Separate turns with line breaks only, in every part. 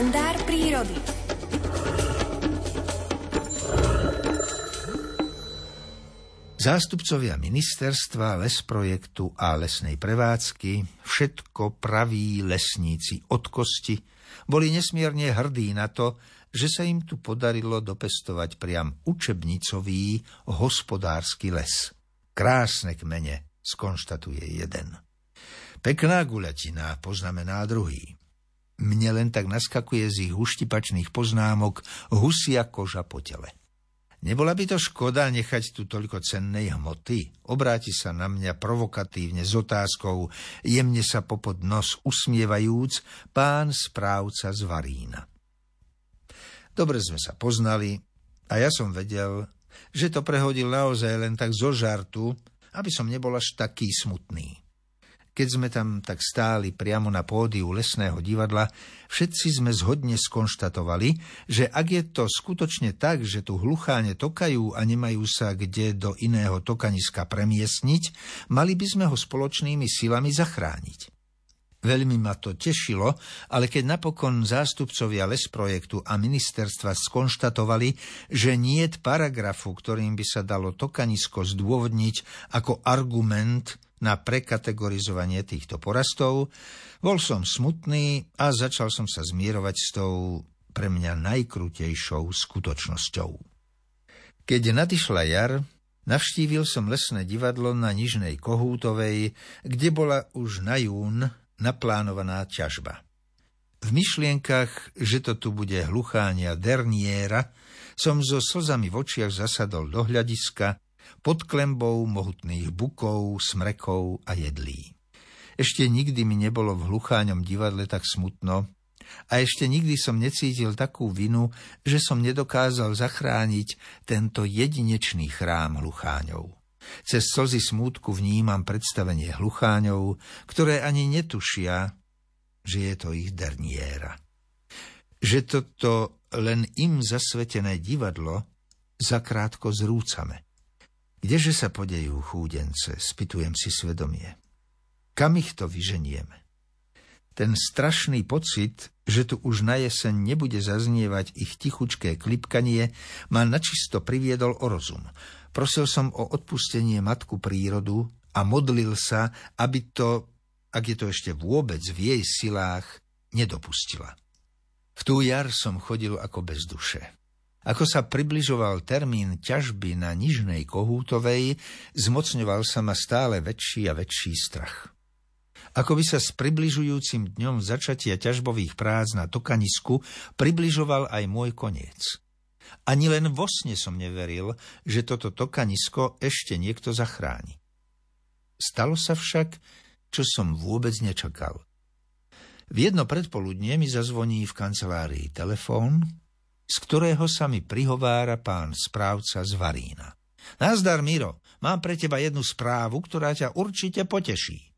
kalendár prírody. Zástupcovia ministerstva, lesprojektu a lesnej prevádzky, všetko praví lesníci od kosti, boli nesmierne hrdí na to, že sa im tu podarilo dopestovať priam učebnicový hospodársky les. Krásne kmene, skonštatuje jeden. Pekná guľatina, poznamená druhý. Mne len tak naskakuje z ich uštipačných poznámok husia koža po tele. Nebola by to škoda nechať tu toľko cennej hmoty? Obráti sa na mňa provokatívne s otázkou, jemne sa popod nos usmievajúc, pán správca z Varína. Dobre sme sa poznali a ja som vedel, že to prehodil naozaj len tak zo žartu, aby som nebol až taký smutný. Keď sme tam tak stáli priamo na pódiu lesného divadla, všetci sme zhodne skonštatovali, že ak je to skutočne tak, že tu hlucháne tokajú a nemajú sa kde do iného tokaniska premiesniť, mali by sme ho spoločnými silami zachrániť. Veľmi ma to tešilo, ale keď napokon zástupcovia lesprojektu a ministerstva skonštatovali, že niet paragrafu, ktorým by sa dalo tokanisko zdôvodniť ako argument na prekategorizovanie týchto porastov, bol som smutný a začal som sa zmierovať s tou pre mňa najkrutejšou skutočnosťou. Keď nadišla jar, navštívil som lesné divadlo na Nižnej Kohútovej, kde bola už na jún naplánovaná ťažba. V myšlienkach, že to tu bude hluchánia derniéra, som so slzami v očiach zasadol do hľadiska pod klembou mohutných bukov, smrekov a jedlí. Ešte nikdy mi nebolo v hlucháňom divadle tak smutno a ešte nikdy som necítil takú vinu, že som nedokázal zachrániť tento jedinečný chrám hlucháňov. Cez slzy smútku vnímam predstavenie hlucháňov, ktoré ani netušia, že je to ich derniéra. Že toto len im zasvetené divadlo zakrátko zrúcame. Kdeže sa podejú chúdence, spýtujem si svedomie. Kam ich to vyženieme? Ten strašný pocit, že tu už na jeseň nebude zaznievať ich tichučké klipkanie, ma načisto priviedol o rozum. Prosil som o odpustenie matku prírodu a modlil sa, aby to, ak je to ešte vôbec v jej silách, nedopustila. V tú jar som chodil ako bez duše. Ako sa približoval termín ťažby na Nižnej Kohútovej, zmocňoval sa ma stále väčší a väčší strach. Ako by sa s približujúcim dňom začatia ťažbových prác na Tokanisku približoval aj môj koniec. Ani len vo sne som neveril, že toto Tokanisko ešte niekto zachráni. Stalo sa však, čo som vôbec nečakal. V jedno predpoludnie mi zazvoní v kancelárii telefón, z ktorého sa mi prihovára pán správca z Varína. Nazdar, Miro, mám pre teba jednu správu, ktorá ťa určite poteší.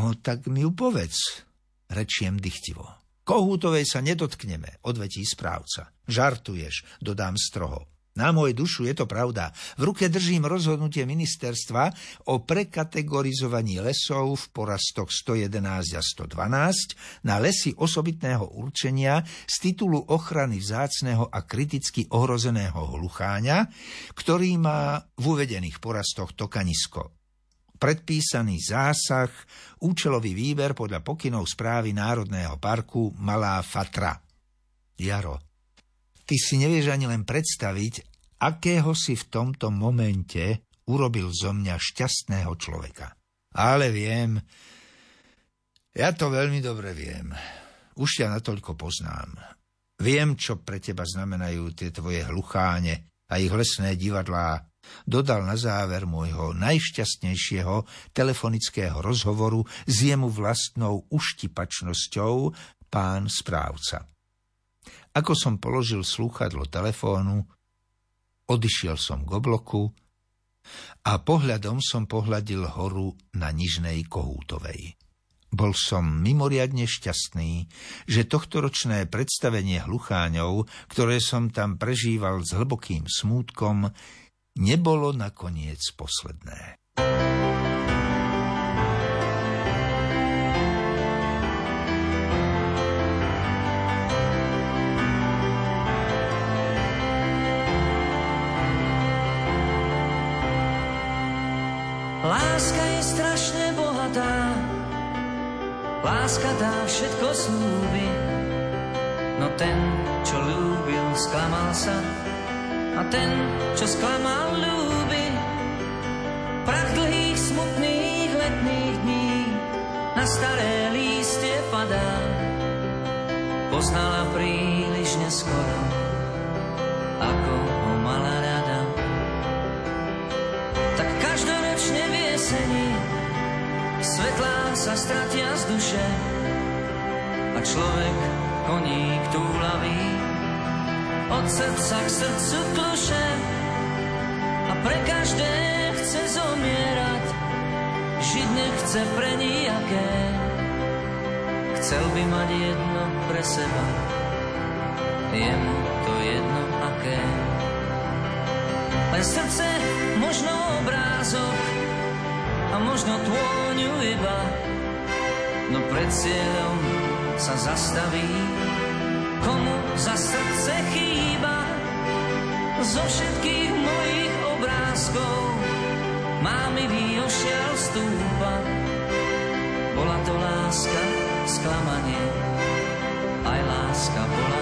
No tak mi ju povedz, rečiem dychtivo. Kohútovej sa nedotkneme, odvetí správca. Žartuješ, dodám stroho. Na môj dušu je to pravda. V ruke držím rozhodnutie ministerstva o prekategorizovaní lesov v porastoch 111 a 112 na lesy osobitného určenia z titulu ochrany vzácného a kriticky ohrozeného hlucháňa, ktorý má v uvedených porastoch tokanisko. Predpísaný zásah, účelový výber podľa pokynov správy Národného parku Malá Fatra. Jaro, Ty si nevieš ani len predstaviť, akého si v tomto momente urobil zo mňa šťastného človeka. Ale viem, ja to veľmi dobre viem. Už ťa natoľko poznám. Viem, čo pre teba znamenajú tie tvoje hlucháne a ich lesné divadlá, dodal na záver môjho najšťastnejšieho telefonického rozhovoru s jemu vlastnou uštipačnosťou pán správca. Ako som položil slúchadlo telefónu, odišiel som k obloku a pohľadom som pohľadil horu na Nižnej Kohútovej. Bol som mimoriadne šťastný, že tohtoročné predstavenie hlucháňov, ktoré som tam prežíval s hlbokým smútkom, nebolo nakoniec posledné.
Láska je strašne bohatá, láska dá všetko slúbi. No ten, čo ľúbil, sklamal sa, a ten, čo sklamal, ľúbi. Prach dlhých, smutných letných dní na staré lístie padá. Poznala príliš neskoro, ako jeseni svetlá sa stratia z duše a človek koník túlavý od srdca k srdcu kluše a pre každé chce zomierať, žiť nechce pre nijaké. Chcel by mať jedno pre seba, je mu to jedno aké. Len srdce, možno obrázok a možno tôňu iba, no pred cieľom sa zastaví. Komu za srdce chýba? Zo všetkých mojich obrázkov má mi ošial stúpa. Bola to láska, sklamanie. Aj láska bola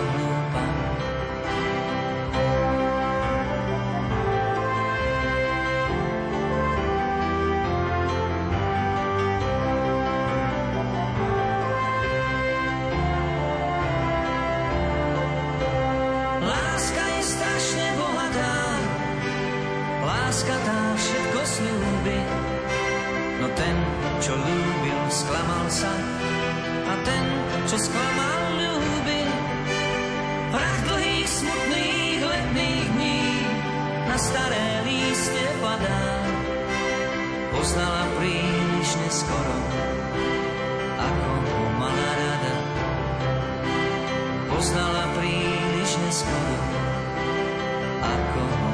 láska tá všetko slúbi. No ten, čo ľúbil, sklamal sa a ten, čo sklamal, ľúbi. Prach dlhých, smutných letných dní na staré lístie padá. Poznala príliš neskoro, ako mu mala rada. Poznala príliš neskoro, ako mu